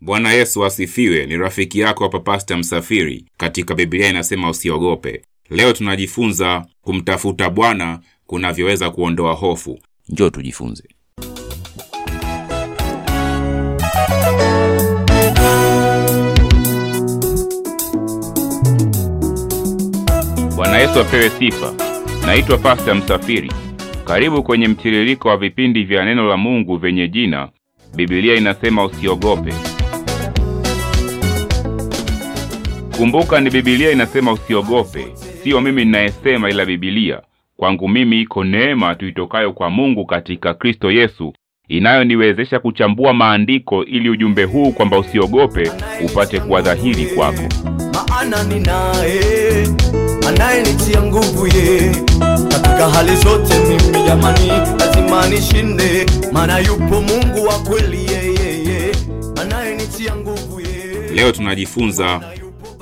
Bwana Yesu asifiwe. Ni rafiki yako hapa Pasta Msafiri. Katika Biblia inasema usiogope. Leo tunajifunza kumtafuta Bwana kunavyoweza kuondoa hofu. Njoo tujifunze. Bwana Yesu apewe sifa. Naitwa Pasta Msafiri. Karibu kwenye mtiririko wa vipindi vya neno la Mungu vyenye jina Biblia inasema usiogope. Kumbuka ni Biblia inasema usiogope, siyo mimi ninayesema, ila Biblia. Kwangu mimi iko neema tuitokayo kwa Mungu katika Kristo Yesu inayoniwezesha kuchambua maandiko ili ujumbe huu kwamba usiogope upate kuwa dhahiri kwako. maana ninaye anayenitia nguvu ye katika hali zote. Mimi jamani, lazima nishinde, maana yupo Mungu wa kweli, yeye anayenitia nguvu ye. Leo tunajifunza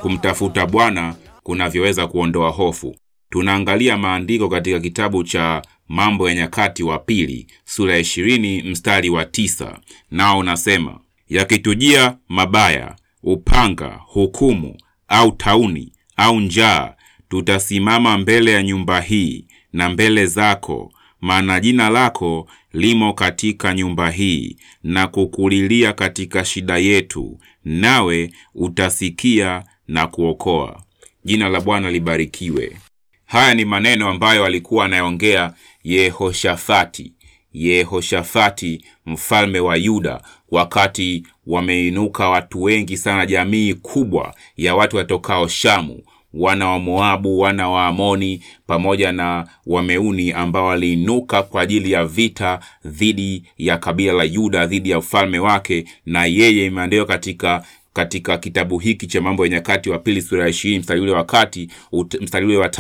kumtafuta Bwana kunavyoweza kuondoa hofu. Tunaangalia maandiko katika kitabu cha Mambo ya Nyakati wa Pili sura ya ishirini mstari wa tisa nao unasema, yakitujia mabaya, upanga, hukumu au tauni au njaa, tutasimama mbele ya nyumba hii na mbele zako, maana jina lako limo katika nyumba hii, na kukulilia katika shida yetu, nawe utasikia na kuokoa. Jina la Bwana libarikiwe. Haya ni maneno ambayo alikuwa anayeongea Yehoshafati. Yehoshafati mfalme wa Yuda, wakati wameinuka watu wengi sana, jamii kubwa ya watu watokao Shamu, wana wa Moabu, wana wa Amoni pamoja na Wameuni ambao waliinuka kwa ajili ya vita dhidi ya kabila la Yuda, dhidi ya ufalme wake, na yeye imeandikwa katika katika kitabu hiki cha Mambo ya Nyakati wa Pili sura ya ishirini mstari ule wa kati mstari ule wa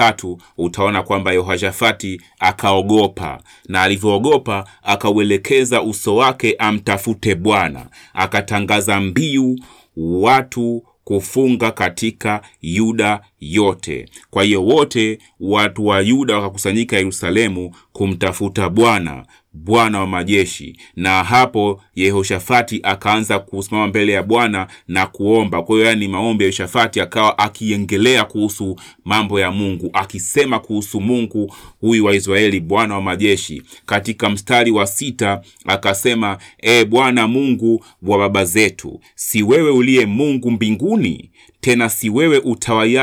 utaona kwamba Yehoshafati akaogopa, na alivyoogopa akauelekeza uso wake amtafute Bwana, akatangaza mbiu watu kufunga katika Yuda yote. Kwa hiyo wote watu wa Yuda wakakusanyika Yerusalemu kumtafuta Bwana, Bwana wa majeshi. Na hapo Yehoshafati akaanza kusimama mbele ya Bwana na kuomba. Kwa hiyo yani maombi ya Yehoshafati, akawa akiengelea kuhusu mambo ya Mungu, akisema kuhusu Mungu huyu wa Israeli, Bwana wa majeshi. Katika mstari wa sita akasema, e Bwana Mungu wa baba zetu, si wewe uliye Mungu mbinguni? Tena si wewe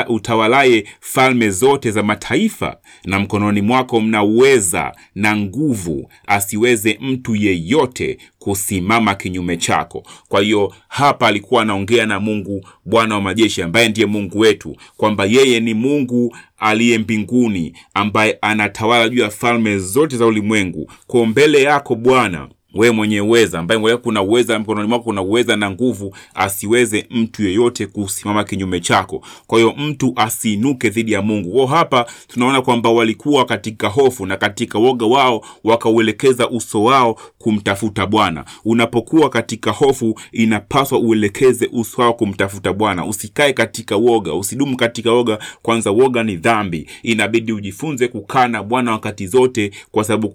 utawalaye falme zote za mataifa? Na mkononi mwako mna uweza na nguvu, asiweze mtu yeyote kusimama kinyume chako. Kwa hiyo hapa alikuwa anaongea na Mungu Bwana wa majeshi, ambaye ndiye Mungu wetu, kwamba yeye ni Mungu aliye mbinguni, ambaye anatawala juu ya falme zote za ulimwengu. Kwa mbele yako Bwana wewe mwenye uweza ambaye wewe kuna uweza mkononi mwako kuna uweza na nguvu, asiweze mtu yeyote kusimama kinyume chako. Kwa hiyo mtu asiinuke dhidi ya Mungu. Kwa hapa tunaona kwamba walikuwa katika hofu na katika woga wao wakauelekeza uso wao kumtafuta Bwana. Unapokuwa katika hofu, inapaswa uelekeze uso wao kumtafuta Bwana. Usikae katika woga, usidumu katika woga. Kwanza woga ni dhambi, inabidi ujifunze kukaa na Bwana wakati zote, kwa sababu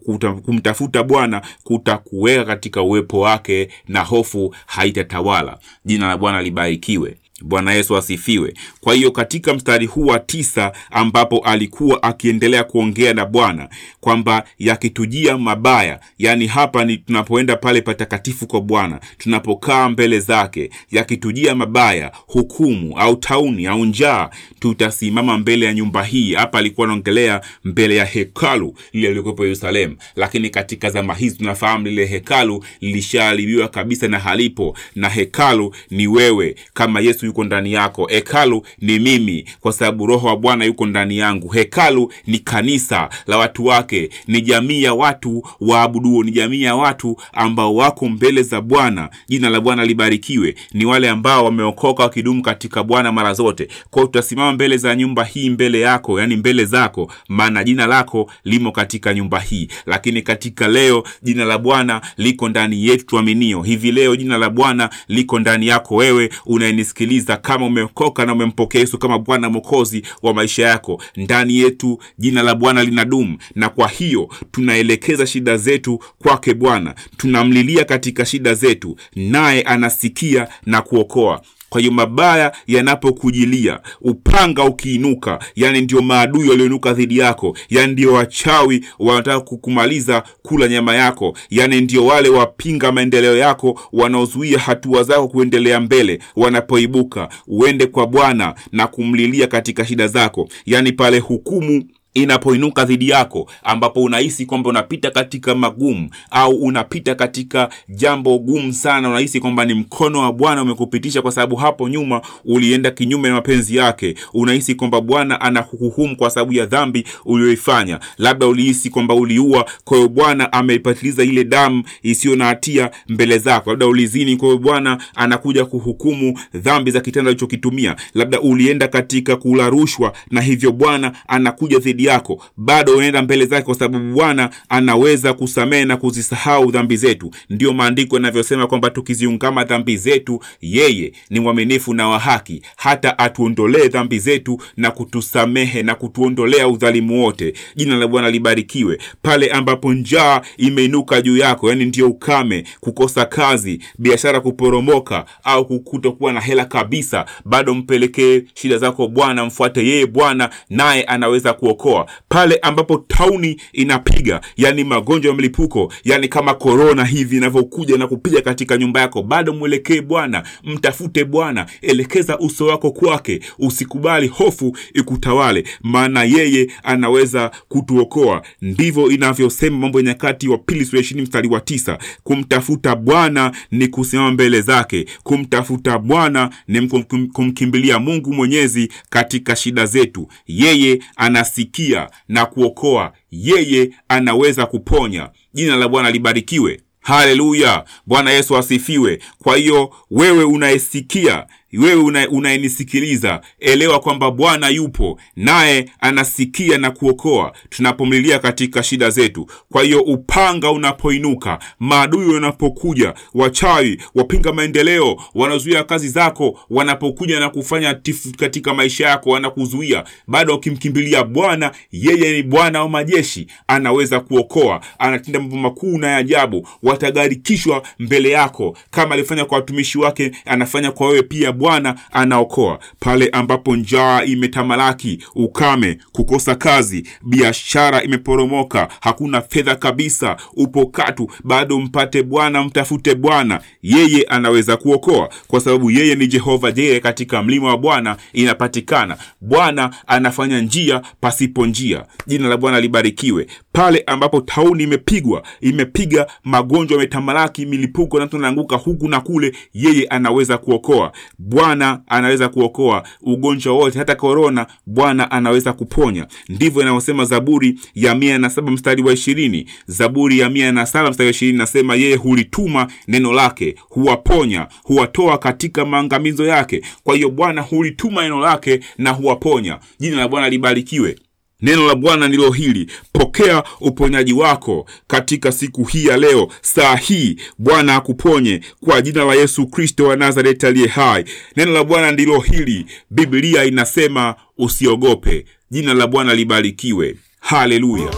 kumtafuta Bwana kutakuwe weka katika uwepo wake na hofu haitatawala. Jina la Bwana libarikiwe. Bwana Yesu asifiwe. Kwa hiyo katika mstari huu wa tisa ambapo alikuwa akiendelea kuongea na Bwana kwamba yakitujia mabaya, yani hapa ni tunapoenda pale patakatifu kwa Bwana, tunapokaa mbele zake, yakitujia mabaya, hukumu au tauni au njaa, tutasimama mbele ya nyumba hii. Hapa alikuwa anaongelea mbele ya hekalu lile lilikuwepo Yerusalemu, lakini katika zama hizi tunafahamu lile hekalu lilishaharibiwa kabisa na halipo, na hekalu ni wewe kama Yesu yuko ndani yako. Hekalu ni mimi, kwa sababu Roho wa Bwana yuko ndani yangu. Hekalu ni kanisa la watu wake, ni jamii ya watu waabuduo, ni jamii ya watu ambao wako mbele za Bwana. Jina la Bwana libarikiwe. Ni wale ambao wameokoka wakidumu katika Bwana mara zote. Kwao tutasimama mbele za nyumba hii, mbele yako, yani mbele zako, maana jina lako limo katika nyumba hii. Lakini katika leo jina la Bwana liko ndani yetu tuaminio. Hivi leo jina la Bwana liko ndani yako wewe unayenisikiliza sikiliza kama umeokoka na umempokea yesu kama bwana mwokozi wa maisha yako. Ndani yetu jina la bwana linadumu na kwa hiyo tunaelekeza shida zetu kwake bwana. Tunamlilia katika shida zetu naye anasikia na kuokoa kwa hiyo mabaya yanapokujilia upanga ukiinuka yani ndio maadui walioinuka dhidi yako yani ndio wachawi wanataka kukumaliza kula nyama yako yani ndio wale wapinga maendeleo yako wanaozuia hatua zako kuendelea mbele wanapoibuka. Uende kwa bwana na kumlilia katika shida zako. Yani pale hukumu inapoinuka dhidi yako ambapo unahisi kwamba unapita katika magumu au unapita katika jambo gumu sana unahisi kwamba ni mkono wa bwana umekupitisha kwa sababu hapo nyuma ulienda kinyume na mapenzi yake. Unahisi kwamba bwana anakuhukumu kwa sababu ya dhambi uliyoifanya, labda ulihisi kwamba uliua kwa hiyo bwana ameipatiliza ile damu isiyo na hatia mbele zako. Labda ulizini kwa hiyo bwana anakuja kuhukumu dhambi za kitendo alichokitumia. Labda ulienda katika kula rushwa na hivyo bwana anakuja dhidi yako bado unaenda mbele zake kwa sababu bwana anaweza kusamehe na kuzisahau dhambi zetu. Ndiyo maandiko yanavyosema kwamba tukiziungama dhambi zetu yeye ni mwaminifu na wa haki hata atuondolee dhambi zetu na kutusamehe na kutuondolea udhalimu wote. Jina la bwana libarikiwe. Pale ambapo njaa imeinuka juu yako yani ndio ukame kukosa kazi biashara kuporomoka au kutokuwa na hela kabisa bado mpelekee shida zako bwana mfuate yeye bwana naye anaweza kuokoa pale ambapo tauni inapiga yani magonjwa ya mlipuko yani kama korona hivi inavyokuja na kupiga katika nyumba yako. Bado mwelekee bwana mtafute bwana elekeza uso wako kwake usikubali hofu ikutawale maana yeye anaweza kutuokoa. Ndivyo inavyosema mambo ya nyakati wa pili sura ishirini mstari wa tisa. Kumtafuta bwana ni kusimama mbele zake. Kumtafuta bwana ni kumkimbilia mungu mwenyezi katika shida zetu. Yeye anasikia na kuokoa yeye anaweza kuponya. Jina la bwana libarikiwe. Haleluya! Bwana yesu asifiwe. Kwa hiyo wewe unayesikia wewe una- unayenisikiliza elewa kwamba bwana yupo naye anasikia na kuokoa tunapomlilia katika shida zetu. Kwa hiyo upanga unapoinuka maadui wanapokuja wachawi wapinga maendeleo wanazuia kazi zako wanapokuja na kufanya tifu katika maisha yako wanakuzuia bado ukimkimbilia bwana yeye ni bwana wa majeshi anaweza kuokoa anatenda mambo makuu na ajabu watagarikishwa mbele yako kama alifanya kwa watumishi wake anafanya kwa wewe pia bwana anaokoa. Pale ambapo njaa imetamalaki ukame kukosa kazi biashara imeporomoka hakuna fedha kabisa upo katu bado mpate bwana mtafute bwana. Yeye anaweza kuokoa kwa sababu yeye ni jehova. Jere katika mlima wa bwana inapatikana? Bwana anafanya njia pasipo njia. Jina la bwana libarikiwe. Pale ambapo tauni imepigwa imepiga magonjwa yametamalaki milipuko na huku na kule yeye anaweza kuokoa bwana anaweza kuokoa ugonjwa wote hata korona bwana anaweza kuponya. Ndivyo inavyosema zaburi ya mia na saba mstari wa ishirini. Zaburi ya mia na saba mstari wa ishirini nasema yeye hulituma neno lake huwaponya huwatoa katika maangamizo yake. Kwa hiyo bwana hulituma neno lake na huwaponya. Jina la bwana libarikiwe neno la bwana ndilo hili pokea uponyaji wako katika siku hii ya leo. Saa hii bwana akuponye kwa jina la yesu kristo wa nazareti aliye hai. Neno la bwana ndilo hili biblia inasema usiogope. Jina la bwana libarikiwe. Haleluya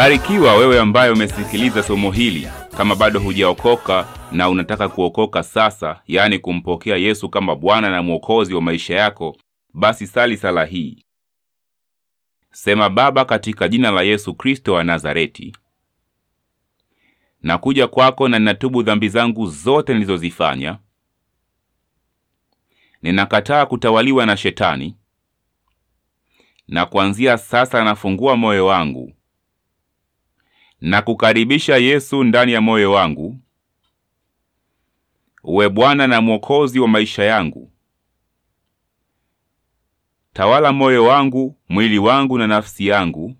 barikiwa wewe ambaye umesikiliza somo hili kama bado hujaokoka na unataka kuokoka sasa yaani kumpokea yesu kama bwana na mwokozi wa maisha yako basi sali sala hii. Sema baba katika jina la yesu kristo wa nazareti nakuja kwako na ninatubu dhambi zangu zote nilizozifanya. Ninakataa kutawaliwa na shetani na kuanzia sasa nafungua moyo wangu na kukaribisha yesu ndani ya moyo wangu. Uwe bwana na mwokozi wa maisha yangu. Tawala moyo wangu mwili wangu na nafsi yangu.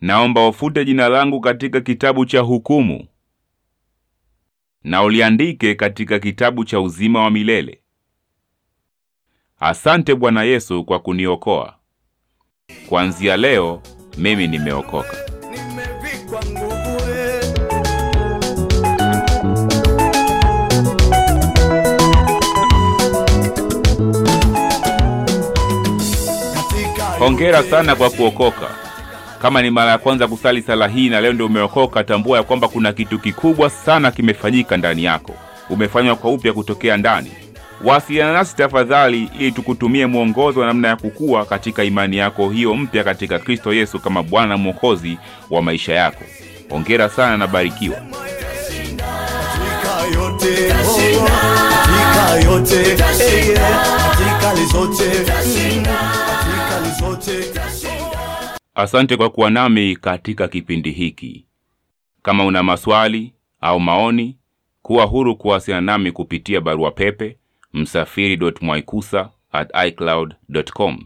Naomba ufute jina langu katika kitabu cha hukumu na uliandike katika kitabu cha uzima wa milele. Asante Bwana Yesu kwa kuniokoa. Kuanzia leo mimi nimeokoka. nimevikwa nguvu. Hongera sana kwa kuokoka. Kama ni mara ya kwanza kusali sala hii na leo ndio umeokoka, tambua ya kwamba kuna kitu kikubwa sana kimefanyika ndani yako, umefanywa kwa upya kutokea ndani. Wasiliana nasi tafadhali, ili tukutumie mwongozo wa namna ya kukua katika imani yako hiyo mpya katika Kristo Yesu kama Bwana Mwokozi wa maisha yako. Hongera sana na barikiwa. Asante kwa kuwa nami katika kipindi hiki. Kama una maswali au maoni, kuwa huru kuwasiliana nami kupitia barua pepe msafiri.mwaikusa at icloud.com.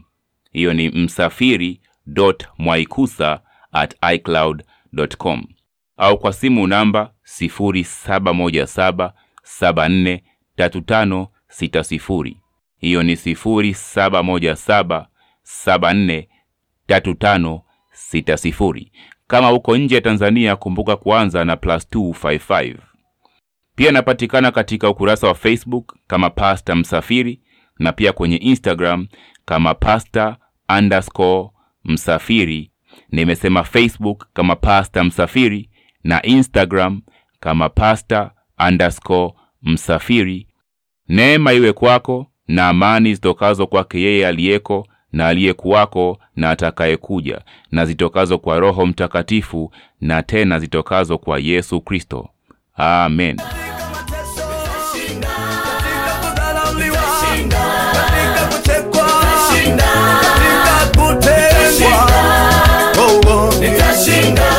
Hiyo ni msafiri.mwaikusa at icloud.com, au kwa simu namba 0717743560. Hiyo ni 071774 3560. Kama uko nje ya Tanzania, kumbuka kuanza na plus 255. Pia napatikana katika ukurasa wa Facebook kama Pasta Msafiri na pia kwenye Instagram kama Pasta underscore Msafiri. Nimesema Facebook kama Pasta Msafiri na Instagram kama Pasta underscore Msafiri. Neema iwe kwako na amani zitokazo kwake yeye aliyeko na aliyekuwako na atakayekuja, na zitokazo kwa Roho Mtakatifu, na tena zitokazo kwa Yesu Kristo. Amen. Kingdom.